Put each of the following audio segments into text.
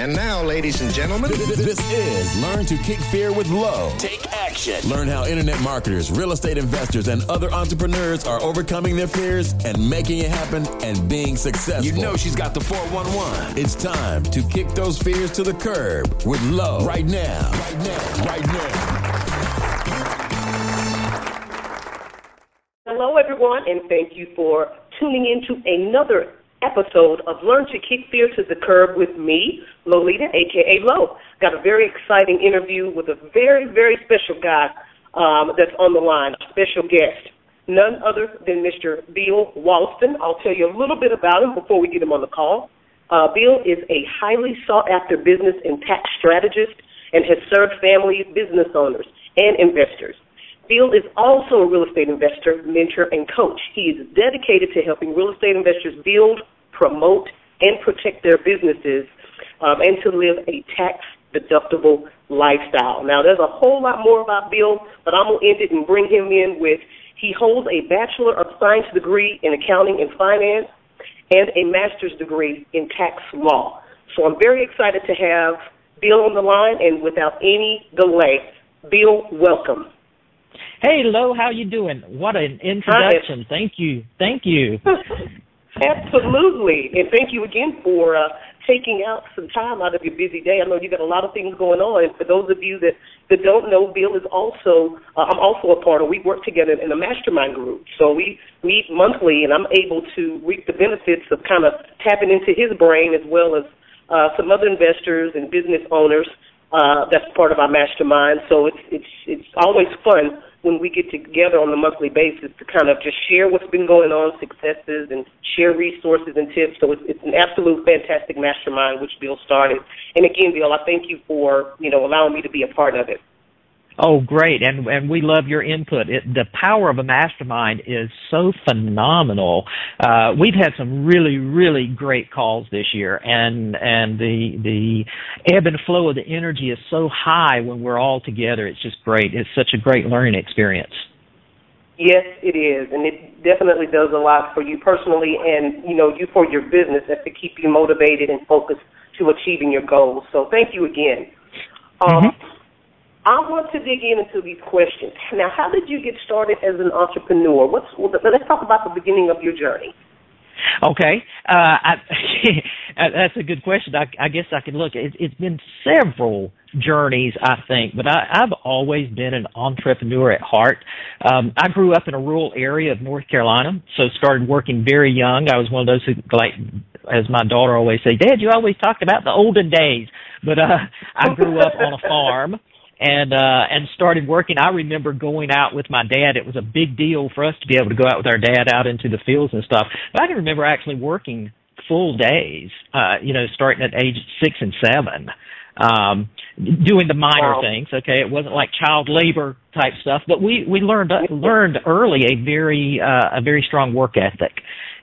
And now, ladies and gentlemen, This, this is Learn to Kick Fear with Low. take action. Learn how internet marketers, real estate investors, and other entrepreneurs are overcoming their fears and making it happen and being successful. You know she's got the 411. it's time to kick those fears to the curb with Low right now. Right now. Right now. Hello, everyone, and thank you for tuning in to another episode of Learn to Kick Fear to the Curb with me, Lolita, aka Lo. Got a very exciting interview with a very, very special guy um, that's on the line, a special guest, none other than Mr. Bill Walston. I'll tell you a little bit about him before we get him on the call. Uh, Bill is a highly sought after business and tax strategist and has served families, business owners, and investors. Bill is also a real estate investor, mentor, and coach. He is dedicated to helping real estate investors build, promote, and protect their businesses um, and to live a tax deductible lifestyle. Now, there's a whole lot more about Bill, but I'm going to end it and bring him in with he holds a Bachelor of Science degree in accounting and finance and a master's degree in tax law. So I'm very excited to have Bill on the line, and without any delay, Bill, welcome. Hey, Lo, how you doing? What an introduction. Thank you. Thank you. Absolutely, and thank you again for uh, taking out some time out of your busy day. I know you got a lot of things going on. And for those of you that that don't know, Bill is also uh, I'm also a part of. We work together in a mastermind group, so we meet monthly, and I'm able to reap the benefits of kind of tapping into his brain as well as uh, some other investors and business owners. Uh, that's part of our mastermind. So it's it's it's always fun when we get together on a monthly basis to kind of just share what's been going on, successes, and share resources and tips. So it's, it's an absolute fantastic mastermind which Bill started. And again, Bill, I thank you for you know allowing me to be a part of it. Oh, great. And and we love your input. It, the power of a mastermind is so phenomenal. Uh, we've had some really, really great calls this year and and the the ebb and flow of the energy is so high when we're all together. It's just great. It's such a great learning experience. Yes, it is, and it definitely does a lot for you personally, and you know you for your business, that's to keep you motivated and focused to achieving your goals. So thank you again. Um, Mhm. I want to dig in into these questions. Now, how did you get started as an entrepreneur? What's well, let's talk about the beginning of your journey. Okay, uh, I, that's a good question. I, I guess I can look. It, it's been several journeys, I think, but I, I've always been an entrepreneur at heart. Um, I grew up in a rural area of North Carolina, so started working very young. I was one of those who, like, as my daughter always say, Dad, you always talked about the olden days. But uh, I grew up on a farm and uh and started working. I remember going out with my dad. It was a big deal for us to be able to go out with our dad out into the fields and stuff. But i can remember actually working full days uh you know starting at age six and seven um doing the minor Wow. things okay? It wasn't like child labor type stuff but we we learned learned early a very uh a very strong work ethic.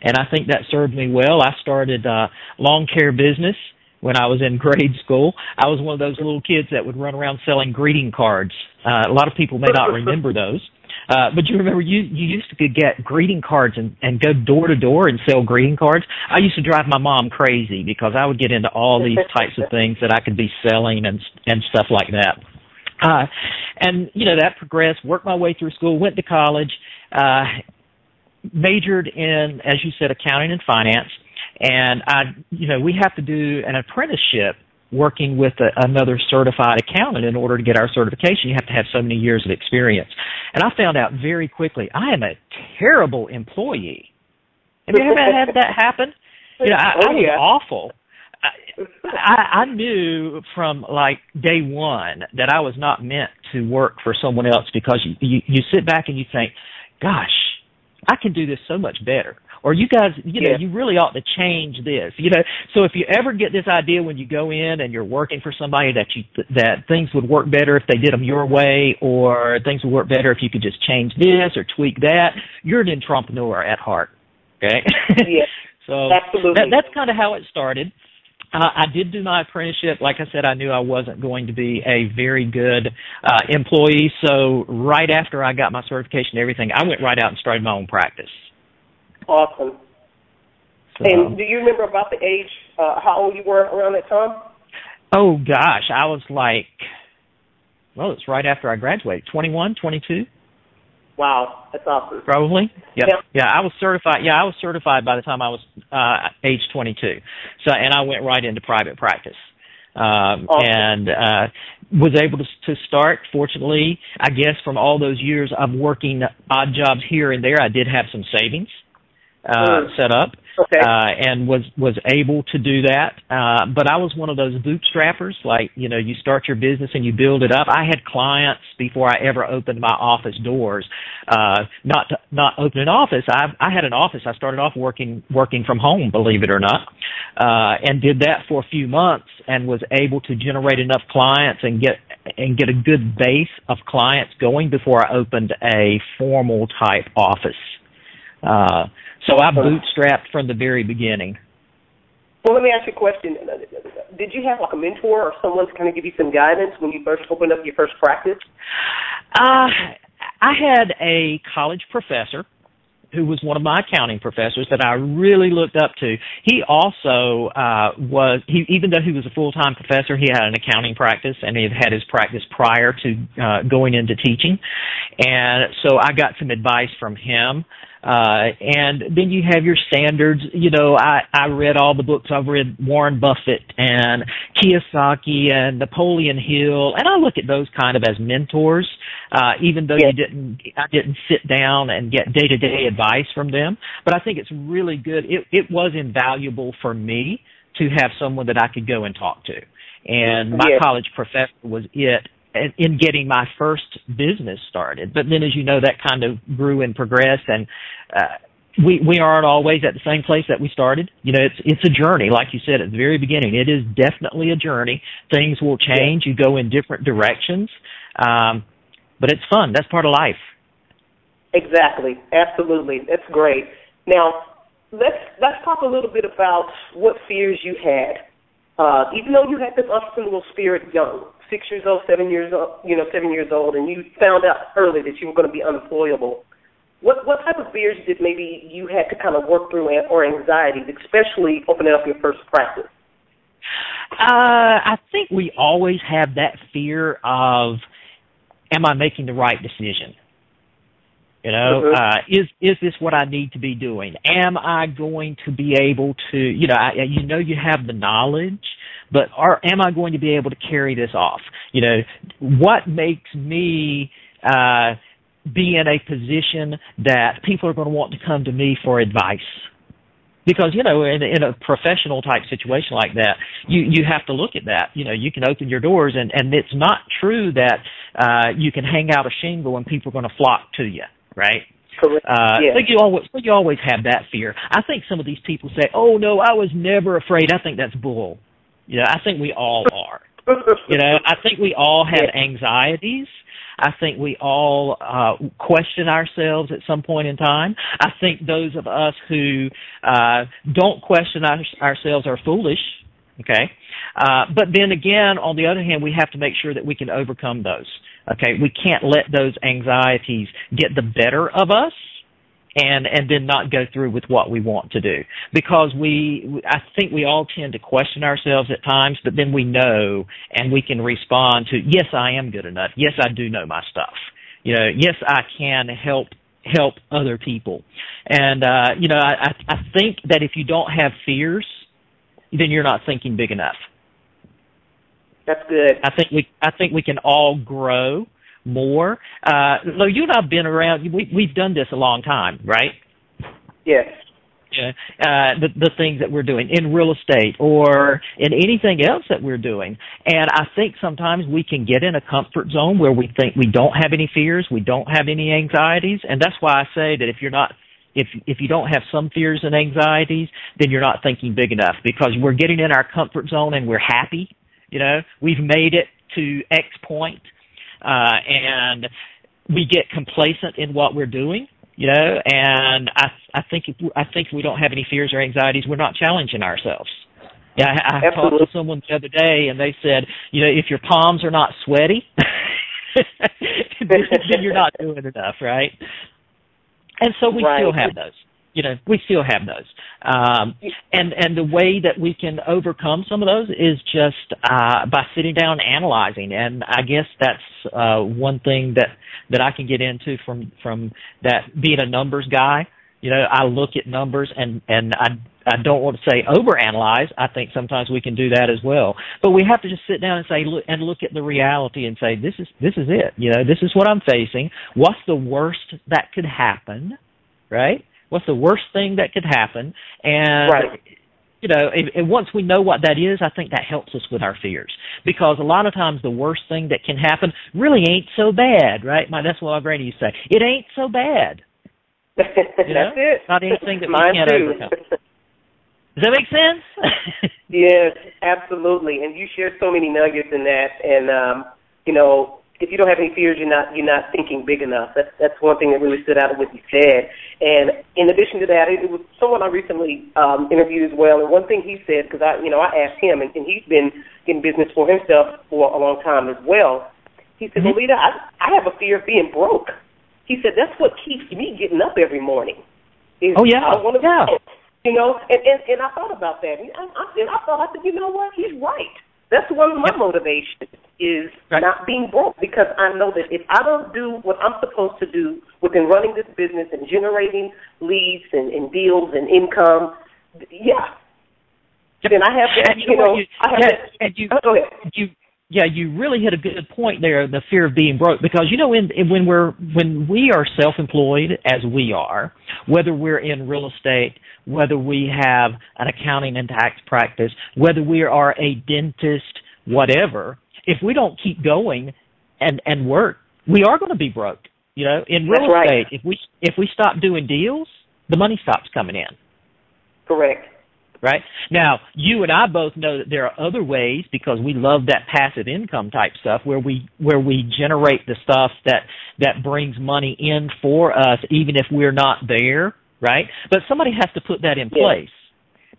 And i think that served me well. I started uh lawn care business when I was in grade school. I was one of those little kids that would run around selling greeting cards. Uh, a lot of people may not remember those. Uh, but you remember you you used to get greeting cards and and go door to door and sell greeting cards. I used to drive my mom crazy because I would get into all these types of things that I could be selling and and stuff like that. Uh, and you know that progressed. Worked my way through school. Went to college. Uh, majored in, as you said, accounting and finance. And I, you know, we have to do an apprenticeship working with a, another certified accountant in order to get our certification. You have to have so many years of experience. And I found out very quickly I am a terrible employee. Have you ever had that happen? You know, I, oh, I was yeah. awful. I, I knew from like day one that I was not meant to work for someone else because you, you you sit back and you think, gosh, I can do this so much better. Or you guys, you know, Yeah. you really ought to change this. You know, so if you ever get this idea when you go in and you're working for somebody that you that things would work better if they did them your way, or things would work better if you could just change this or tweak that, you're an entrepreneur at heart. Okay. Yes, so absolutely. that, that's kind of how it started. Uh, I did do my apprenticeship. Like I said, I knew I wasn't going to be a very good uh, employee. So right after I got my certification and everything, I went right out and started my own practice. Awesome. So, And do you remember about the age, uh, how old you were around that time? oh gosh, I was like, well, it's right after I graduated, twenty one, twenty two, Wow, that's awesome. probably. Yep. Yeah. Yeah, I was certified. Yeah, I was certified by the time I was uh, age 22. So, and I went right into private practice. Um, Awesome. and uh, was able to, to start. Fortunately, I guess from all those years of working odd jobs here and there, I did have some savings uh, Mm. set up, Okay. uh, and was was able to do that. Uh, but I was one of those bootstrappers, like you know, you start your business and you build it up. I had clients before I ever opened my office doors. Uh, not to, not open an office. I I had an office. I started off working working from home, believe it or not, uh, and did that for a few months, and was able to generate enough clients and get and get a good base of clients going before I opened a formal type office. Uh, so I bootstrapped from the very beginning. Well, let me ask you a question. Did you have like a mentor or someone to kind of give you some guidance when you first opened up your first practice? Uh, I had a college professor who was one of my accounting professors that I really looked up to. He also uh, was he even though he was a full time professor, he had an accounting practice and he had had his practice prior to uh, going into teaching, and so I got some advice from him. Uh, and then you have your standards. You know, I, I read all the books. I've read Warren Buffett and Kiyosaki and Napoleon Hill, and I look at those kind of as mentors. Uh, even though you didn't, I didn't sit down and get day to day advice from them. But I think it's really good. It, it was invaluable for me to have someone that I could go and talk to. And my Yes. college professor was it in- in getting my first business started. But then, as you know, that kind of grew and progressed, and uh, we we aren't always at the same place that we started. You know, it's it's a journey, like you said at the very beginning. It is definitely a journey. Things will change. You go in different directions, um, but it's fun. That's part of life. Exactly. Absolutely. That's great. Now, let's let's talk a little bit about what fears you had. Uh, even though you had this entrepreneurial spirit young, six years old, seven years old, you know, seven years old, and you found out early that you were going to be unemployable. What what type of fears did maybe you had to kind of work through, or anxieties, especially opening up your first practice? Uh, I think we always have that fear of, am I making the right decision? You know, Mhm. uh, is is this what I need to be doing? Am I going to be able to, you know, I, you know, you have the knowledge, but are am I going to be able to carry this off? You know, what makes me uh, be in a position that people are going to want to come to me for advice? because you know in, in a professional type situation like that you you have to look at that you know you can open your doors and and it's not true that uh you can hang out a shingle and people are going to flock to you right Correct. uh Yes. so you always you always have that fear i think some of these people say oh no i was never afraid i think that's bull you know i think we all are you know i think we all have anxieties I think we all uh, question ourselves at some point in time. I think those of us who uh, don't question our, ourselves are foolish. Okay, uh, but then again, on the other hand, we have to make sure that we can overcome those. Okay, we can't let those anxieties get the better of us and and then not go through with what we want to do. Because we I think we all tend to question ourselves at times but then we know and we can respond to yes I am good enough. Yes I do know my stuff. You know yes I can help help other people. And uh you know I I think that if you don't have fears then you're not thinking big enough. That's good. I think we I think we can all grow more. Uh, Lo, you and I've been around. We, we've done this a long time, right? Yes. Yeah, uh, the the things that we're doing in real estate or in anything else that we're doing, and I think sometimes we can get in a comfort zone where we think we don't have any fears, we don't have any anxieties, and that's why I say that if you're not if if you don't have some fears and anxieties, then you're not thinking big enough because we're getting in our comfort zone and we're happy. You know, we've made it to X point, uh, and we get complacent in what we're doing you know and i i think if i think we don't have any fears or anxieties we're not challenging ourselves. Yeah i, I talked to someone the other day and they said you know if your palms are not sweaty then you're not doing enough right? And so we right. still have those you know we still have those um and and the way that we can overcome some of those is just uh by sitting down analyzing and i guess that's uh one thing that that i can get into from from that being a numbers guy you know i look at numbers and and i I don't want to say overanalyze. I think sometimes we can do that as well. But we have to just sit down and say look and look at the reality and say this is this is it. You know, this is what I'm facing. What's the worst that could happen? Right? What's the worst thing that could happen? And right. you know, and, once we know what that is, I think that helps us with our fears because a lot of times the worst thing that can happen really ain't so bad, right? My that's what my granny used to say. It ain't so bad. You know? That's it. Not anything that Mine we can't too. overcome. Does that make sense? yes, absolutely. And you share so many nuggets in that. And um, you know, if you don't have any fears, you're not you're not thinking big enough. That's that's one thing that really stood out of what you said. And in addition to that, it, it was someone I recently um, interviewed as well. And one thing he said, because I you know I asked him, and, and he's been in business for himself for a long time as well. He said, Mhm. "Lolita, I I have a fear of being broke." He said, "That's what keeps me getting up every morning." Is Oh, yeah. I want to Yeah. you know, and, and and I thought about that, and I, I, and I thought I said, you know what, he's right. That's one of my Yep. motivations is Right. not being broke because I know that if I don't do what I'm supposed to do within running this business and generating leads and, and deals and income, yeah, then I have. And you know know, you- I have yeah, that. and you- Oh, go ahead. you yeah you really hit a good point there the fear of being broke because you know in, in when we're when we are self-employed as we are whether we're in real estate whether we have an accounting and tax practice whether we are a dentist whatever if we don't keep going and and work we are going to be broke you know in real That's right. estate if we if we stop doing deals the money stops coming in Correct. right? Now, you and I both know that there are other ways because we love that passive income type stuff where we where we generate the stuff that that brings money in for us even if we're not there, right? But somebody has to put that in place.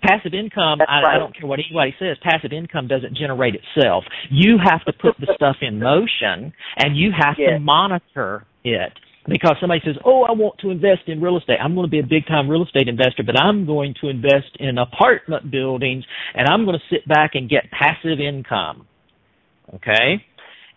Passive income, I, right. I don't care what anybody says, passive income doesn't generate itself. You have to put the stuff in motion and you have Yeah. to monitor it. Because somebody says, Oh, I want to invest in real estate. I'm going to be a big time real estate investor, but I'm going to invest in apartment buildings and I'm going to sit back and get passive income. Okay?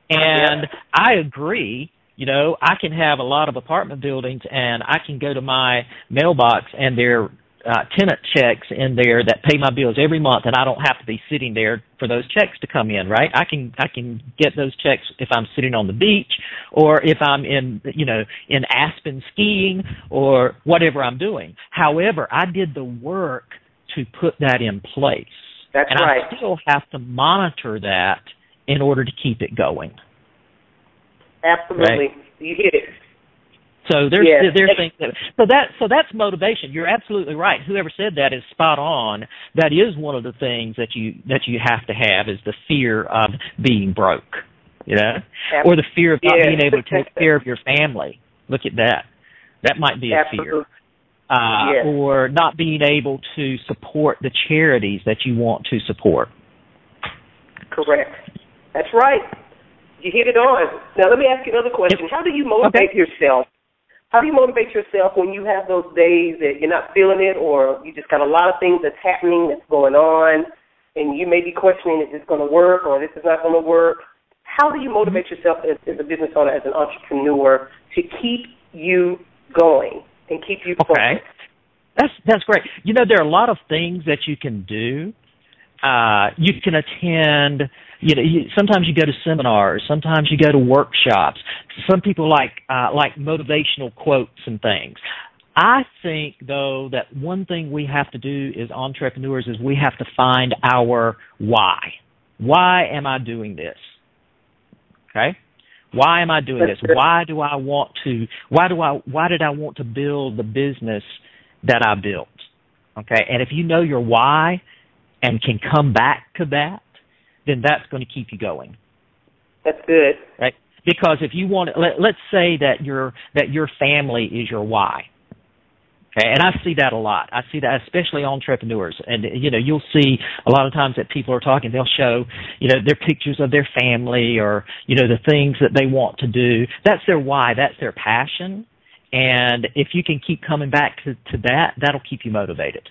And I agree. You know, I can have a lot of apartment buildings and I can go to my mailbox and there are uh, tenant checks in there that pay my bills every month and I don't have to be sitting there for those checks to come in, right? I can I can get those checks if I'm sitting on the beach or if I'm in you know in Aspen skiing or whatever I'm doing. However, I did the work to put that in place. That's and right. I still have to monitor that in order to keep it going. Absolutely. You hit it. So there's Yes. there's things that so that so that's motivation. You're absolutely right. Whoever said that is spot on. That is one of the things that you that you have to have is the fear of being broke. You know? Or the fear of not Yeah. being able to take care of your family. Look at that. That might be a fear. Absolutely. Uh, Yes. or not being able to support the charities that you want to support. Correct. That's right. You hit it on. Now let me ask you another question. How do you motivate Okay. yourself? How do you motivate yourself when you have those days that you're not feeling it, or you just got a lot of things that's happening that's going on, and you may be questioning is this going to work or this is not going to work? How do you motivate yourself as, as a business owner, as an entrepreneur, to keep you going and keep you Okay. That's that's great. You know, there are a lot of things that you can do. Uh, you can attend. You know, you, sometimes you go to seminars. Sometimes you go to workshops. Some people like uh, like motivational quotes and things. I think though that one thing we have to do as entrepreneurs is we have to find our why. Why am I doing this? Okay? Why am I doing this? Why do I want to why do I why did I want to build the business that I built? Okay? And if you know your why and can come back to that, then that's going to keep you going That's good. right? Because if you want, let, let's say that your that your family is your why. Okay, and I see that a lot. I see that especially entrepreneurs, and you know you'll see a lot of times that people are talking. They'll show you know their pictures of their family or you know the things that they want to do. That's their why. That's their passion. And if you can keep coming back to, to that, that'll keep you motivated.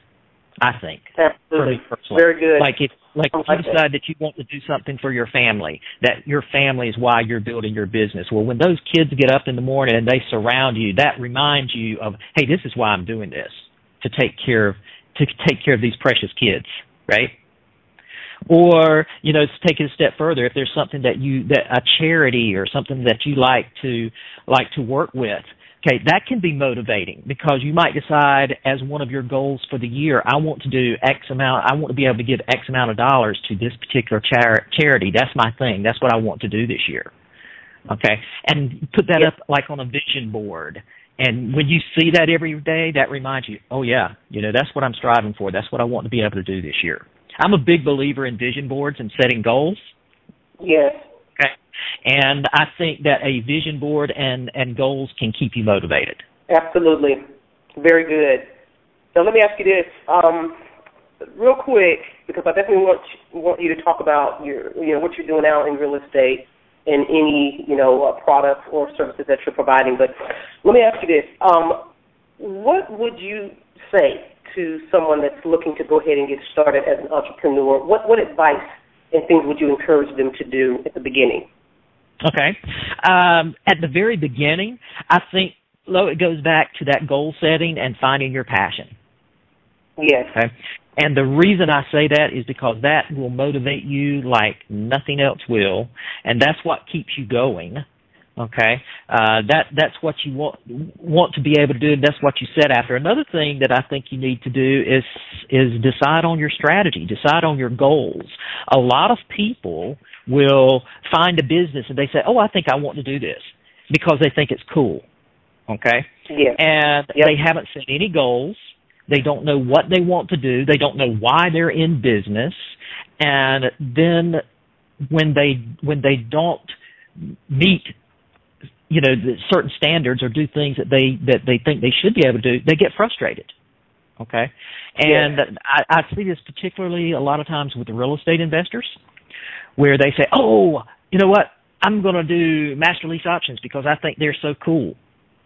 I think for Absolutely. Very good. Like if like I if you like that. decide that you want to do something for your family, that your family is why you're building your business. Well, when those kids get up in the morning and they surround you, that reminds you of, hey, this is why I'm doing this to take care of to take care of these precious kids, right? Or you know, take it a step further, if there's something that you that a charity or something that you like to like to work with, Okay, that can be motivating because you might decide as one of your goals for the year, I want to do X amount, I want to be able to give X amount of dollars to this particular char- charity. That's my thing. That's what I want to do this year. Okay, and put that up like on a vision board. And when you see that every day, that reminds you, oh yeah, you know, that's what I'm striving for. That's what I want to be able to do this year. I'm a big believer in vision boards and setting goals. Yes. Okay. And I think that a vision board and, and goals can keep you motivated. Absolutely. Very good. Now let me ask you this, um, real quick, because I definitely want want you to talk about your you know what you're doing out in real estate and any you know uh, products or services that you're providing. But let me ask you this: um, what would you say to someone that's looking to go ahead and get started as an entrepreneur? What what advice and things would you encourage them to do at the beginning? Okay. Um, at the very beginning, I think, Lo, it goes back to that goal setting and finding your passion. Yes. Okay. And the reason I say that is because that will motivate you like nothing else will, and that's what keeps you going. Okay, uh, that that's what you want want to be able to do, and that's what you set after. Another thing that I think you need to do is is decide on your strategy, decide on your goals. A lot of people will find a business and they say, "Oh, I think I want to do this," because they think it's cool. Okay, Yes. and Yep. they haven't set any goals. They don't know what they want to do. They don't know why they're in business. And then when they when they don't meet you know certain standards or do things that they that they think they should be able to do, they get frustrated. Okay, and I, I see this particularly a lot of times with the real estate investors, where they say, "Oh, you know what? I'm going to do master lease options because I think they're so cool."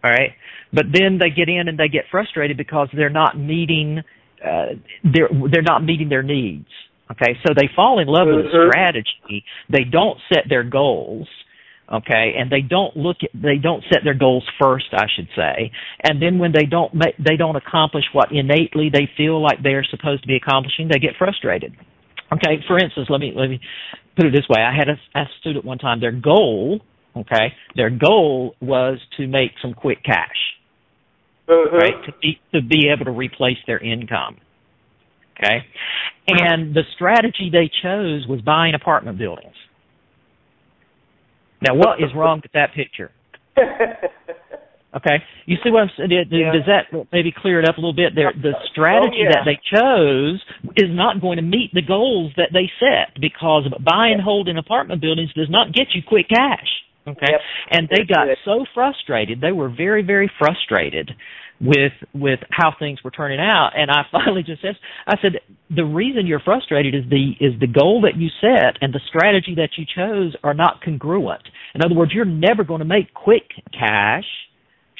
All right, but then they get in and they get frustrated because they're not meeting uh, they're they're not meeting their needs. Okay, so they fall in love with the Mhm. strategy. They don't set their goals. Okay, and they don't look at they don't set their goals first, I should say. And then when they don't make they don't accomplish what innately they feel like they're supposed to be accomplishing, they get frustrated. Okay, for instance, let me let me put it this way. I had a, a student one time. Their goal, okay, their goal was to make some quick cash Mhm. right? To be to be able to replace their income. Okay, and the strategy they chose was buying apartment buildings. Now, what is wrong with that picture? Okay, you see what I'm saying? Does Yeah. does that maybe clear it up a little bit? There, the strategy Oh, yeah. that they chose is not going to meet the goals that they set because buying and holding apartment buildings does not get you quick cash. Okay, Yep. and they got so frustrated; they were very, very frustrated with with how things were turning out and I finally just said I said the reason you're frustrated is the is the goal that you set and the strategy that you chose are not congruent. In other words, you're never going to make quick cash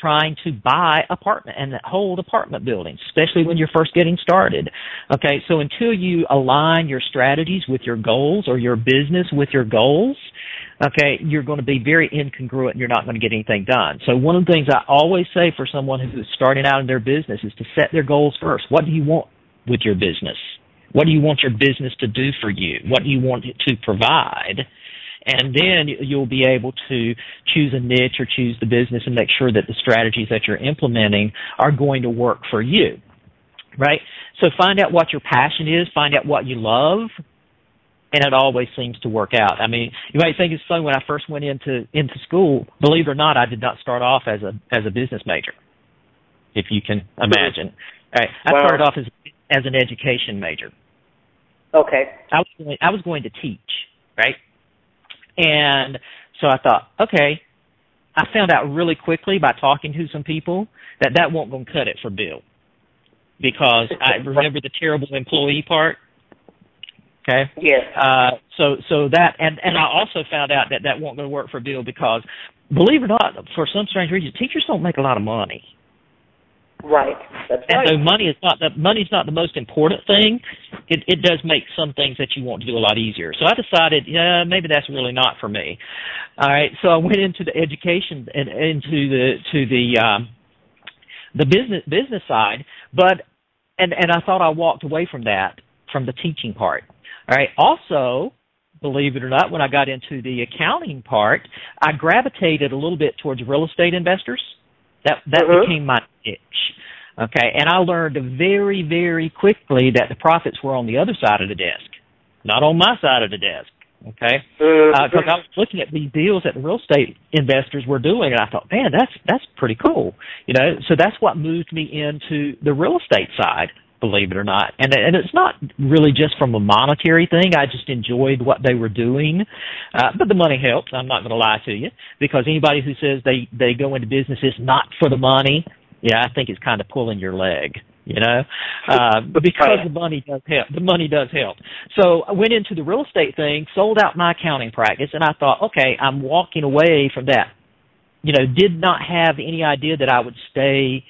trying to buy apartment and hold apartment buildings, especially when you're first getting started. Okay, so until you align your strategies with your goals or your business with your goals, okay, you're going to be very incongruent and you're not going to get anything done. So one of the things I always say for someone who's starting out in their business is to set their goals first. What do you want with your business? What do you want your business to do for you? What do you want it to provide? And then you'll be able to choose a niche or choose the business and make sure that the strategies that you're implementing are going to work for you. Right? So find out what your passion is, find out what you love, and it always seems to work out. I mean, you might think it's funny when I first went into into school. Believe it or not, I did not start off as a as a business major. If you can imagine, right? I Wow. started off as as an education major. Okay. I was going, I was going to teach, right? And so I thought, okay, I found out really quickly by talking to some people that that won't going to cut it for Bill because I remember the terrible employee part. Okay. Yes. Uh, so so that and and I also found out that that won't going to work for Bill because believe it or not, for some strange reason, teachers don't make a lot of money. Right. That's And right. so money is not the money's not the most important thing. It it does make some things that you want to do a lot easier. So I decided, yeah, maybe that's really not for me. All right. So I went into the education and into the to the um the business business side, but and and I thought I walked away from that from the teaching part. All right. Also, believe it or not, when I got into the accounting part, I gravitated a little bit towards real estate investors. That that Mhm. became my niche. Okay, and I learned very, very quickly that the profits were on the other side of the desk, not on my side of the desk. Okay, because I was looking at these deals that the real estate investors were doing, and I thought, man, that's that's pretty cool. You know, so that's what moved me into the real estate side. Believe it or not, and and it's not really just from a monetary thing. I just enjoyed what they were doing, uh, but the money helps. I'm not going to lie to you because anybody who says they they go into businesses not for the money, yeah, I think it's kind of pulling your leg. You know, uh, but because the money does help, the money does help. So I went into the real estate thing, sold out my accounting practice, and I thought, okay, I'm walking away from that. You know, did not have any idea that I would stay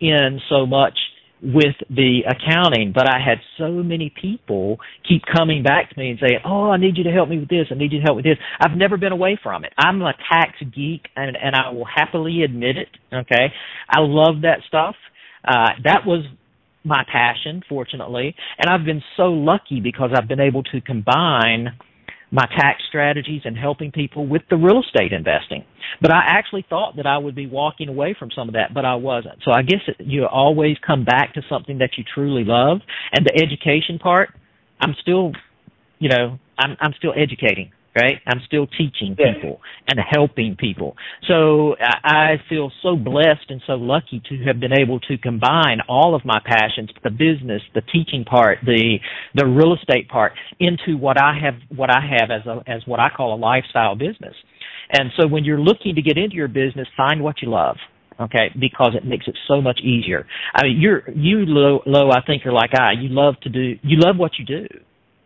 in so much with the accounting, but I had so many people keep coming back to me and saying, "Oh, I need you to help me with this. I need you to help with this." I've never been away from it. I'm a tax geek, and and I will happily admit it. Okay, I love that stuff. Uh, that was my passion, fortunately, and I've been so lucky because I've been able to combine my tax strategies and helping people with the real estate investing. But I actually thought that I would be walking away from some of that, but I wasn't. So I guess you always come back to something that you truly love. And the education part, I'm still, you know, I'm I'm still educating, right? I'm still teaching people and helping people. So I, I feel so blessed and so lucky to have been able to combine all of my passions, the business, the teaching part, the the real estate part, into what I have what I have as a as what I call a lifestyle business. And so when you're looking to get into your business, find what you love. Okay, because it makes it so much easier. I mean, you're you low, low I think you're like I. You love to do. You love what you do,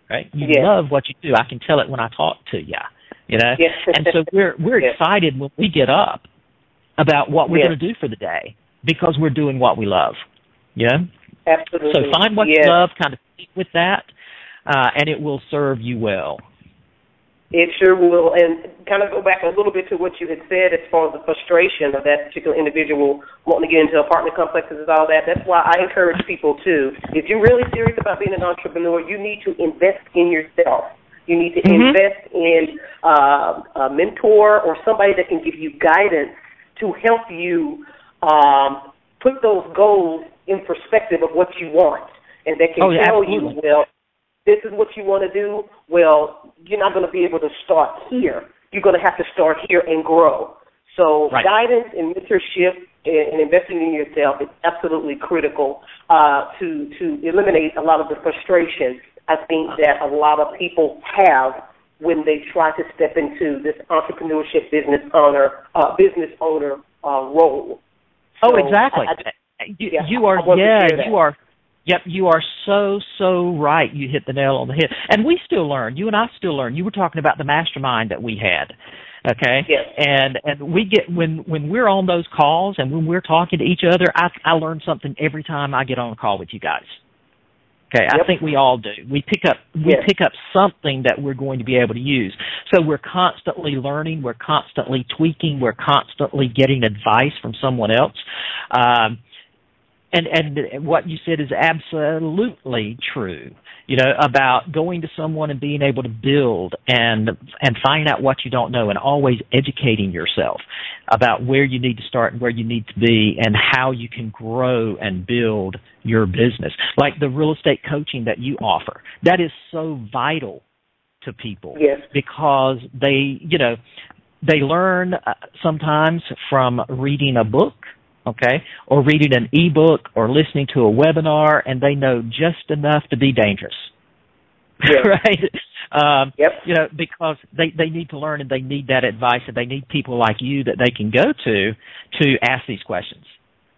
right? You love what you do. I can tell it when I talk to you. You know, Yes. and so we're we're excited when we get up about what we're going to do for the day because we're doing what we love. Yeah. Absolutely. So find what you love, kind of with that, uh, and it will serve you well. It sure will. And kind of go back a little bit to what you had said as far as the frustration of that particular individual wanting to get into apartment complexes and all that. That's why I encourage people to, if you're really serious about being an entrepreneur, you need to invest in yourself. You need to Mhm. invest in uh, a mentor or somebody that can give you guidance to help you um, put those goals in perspective of what you want, and that can Oh, yeah, tell absolutely. you, well, this is what you want to do, well, you're not going to be able to start here. You're going to have to start here and grow. So Right. guidance and mentorship and, and investing in yourself is absolutely critical uh, to to eliminate a lot of the frustration I think that a lot of people have when they try to step into this entrepreneurship business owner uh, business owner uh, role. Oh, exactly. I- I- you, yeah, you are yeah you are Yep, you are so so right. You hit the nail on the head. And we still learn. You and I still learn. You were talking about the mastermind that we had. Okay? Yes. And and we get when when we're on those calls and when we're talking to each other, I I learn something every time I get on a call with you guys. Okay, Yep. I think we all do. We pick up we Yes. pick up something that we're going to be able to use. So we're constantly learning, we're constantly tweaking, we're constantly getting advice from someone else. Um, and and what you said is absolutely true. You know about going to someone and being able to build and and find out what you don't know and always educating yourself about where you need to start and where you need to be and how you can grow and build your business. Like the real estate coaching that you offer. That is so vital to people Yes. because they, you know, they learn uh, sometimes from reading a book, okay, or reading an ebook or listening to a webinar, and they know just enough to be dangerous, Yes. right? Um, Yep. You know, because they they need to learn and they need that advice, and they need people like you that they can go to to ask these questions.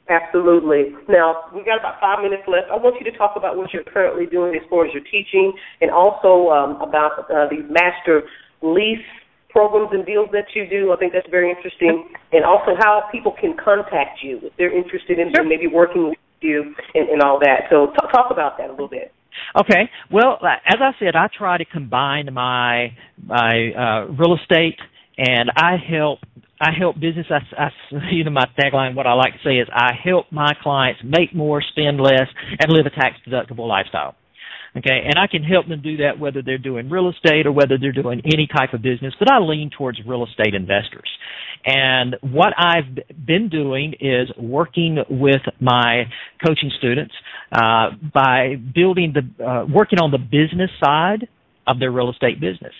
Absolutely. Now, we got about five minutes left. I want you to talk about what you're currently doing as far as your teaching and also um, about uh, these master lease programs and deals that you do. I think that's very interesting. And also how people can contact you if they're interested in Sure. maybe working with you and, and all that. So t- talk about that a little bit. Okay. Well, uh, as I said, I try to combine my my uh, real estate and I help I help business. I, I you know my tagline. What I like to say is I help my clients make more, spend less, and live a tax deductible lifestyle. Okay, and I can help them do that whether they're doing real estate or whether they're doing any type of business, but I lean towards real estate investors. And what I've been doing is working with my coaching students uh, by building the, uh, working on the business side of their real estate business.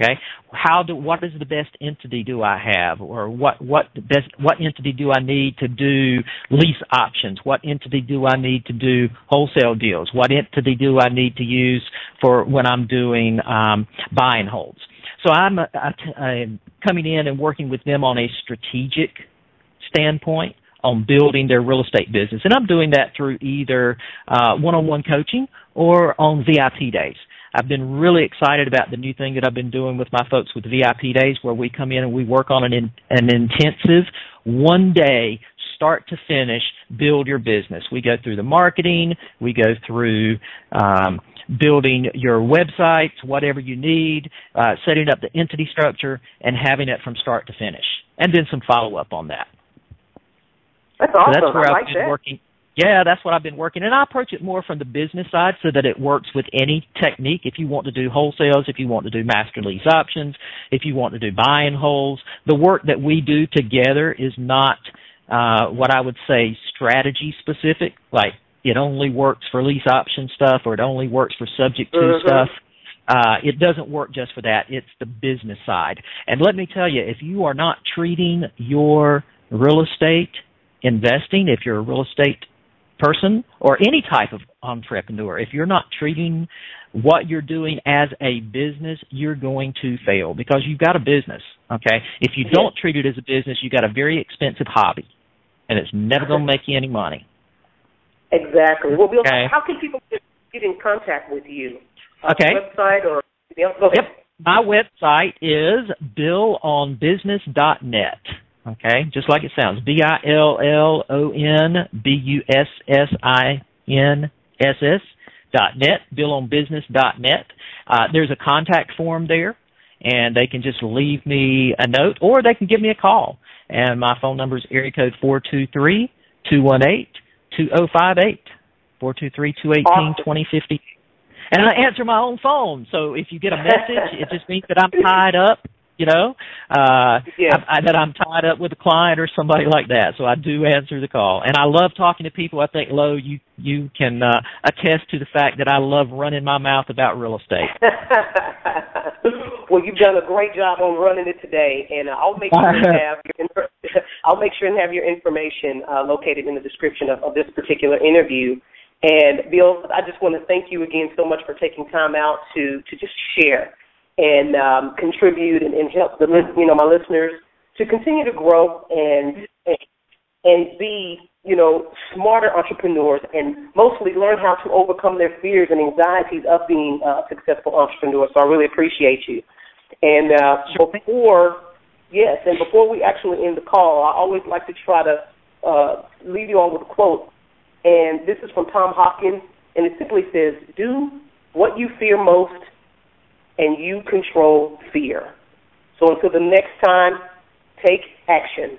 Okay, how do what is the best entity do I have, or what what best what entity do I need to do lease options? What entity do I need to do wholesale deals? What entity do I need to use for when I'm doing um, buy and holds? So I'm, uh, I'm coming in and working with them on a strategic standpoint on building their real estate business, and I'm doing that through either uh, one-on-one coaching or on VIP days. I've been really excited about the new thing that I've been doing with my folks with VIP days, where we come in and we work on an in, an intensive one day, start to finish, build your business. We go through the marketing, we go through um, building your websites, whatever you need, uh, setting up the entity structure, and having it from start to finish, and then some follow up on that. That's So awesome. that's where I have like been that. working. Yeah, that's what I've been working, and I approach it more from the business side so that it works with any technique. If you want to do wholesales, if you want to do master lease options, if you want to do buy and holds, the work that we do together is not uh, what I would say strategy specific. Like it only works for lease option stuff, or it only works for subject to Mhm. stuff. Uh, it doesn't work just for that. It's the business side. And let me tell you, if you are not treating your real estate investing, if you're a real estate person or any type of entrepreneur, if you're not treating what you're doing as a business, you're going to fail because you've got a business. Okay. If you don't treat it as a business, you've got a very expensive hobby and it's never going to make you any money. Exactly. Well, Bill, Okay. how can people get, get in contact with you? Uh, okay. Website or anything else? Go ahead. Yep. My website is billonbusiness.net. Okay, just like it sounds. B I L L O N B U S S I N S S dot net. Billonbusiness.net. Uh, there's a contact form there, and they can just leave me a note, or they can give me a call. And my phone number is area code four two three two one eight two zero five eight. Four two three two eighteen twenty fifty. And I answer my own phone. So if you get a message, it just means that I'm tied up, you know, uh, Yeah. I, I, that I'm tied up with a client or somebody like that. So I do answer the call. And I love talking to people. I think, Lo, you, you can uh, attest to the fact that I love running my mouth about real estate. well, you've done a great job on running it today, and uh, I'll make sure and have your, I'll make sure and have your information uh, located in the description of, of this particular interview. And Bill, I just want to thank you again so much for taking time out to to just share and um, contribute and, and help the you know my listeners to continue to grow and, and and be, you know, smarter entrepreneurs and mostly learn how to overcome their fears and anxieties of being uh, successful entrepreneurs. So I really appreciate you. And uh, before, yes, and before we actually end the call, I always like to try to uh, leave you on with a quote. And this is from Tom Hopkins, and it simply says, Do what you fear most, and you control fear. So until the next time, take action.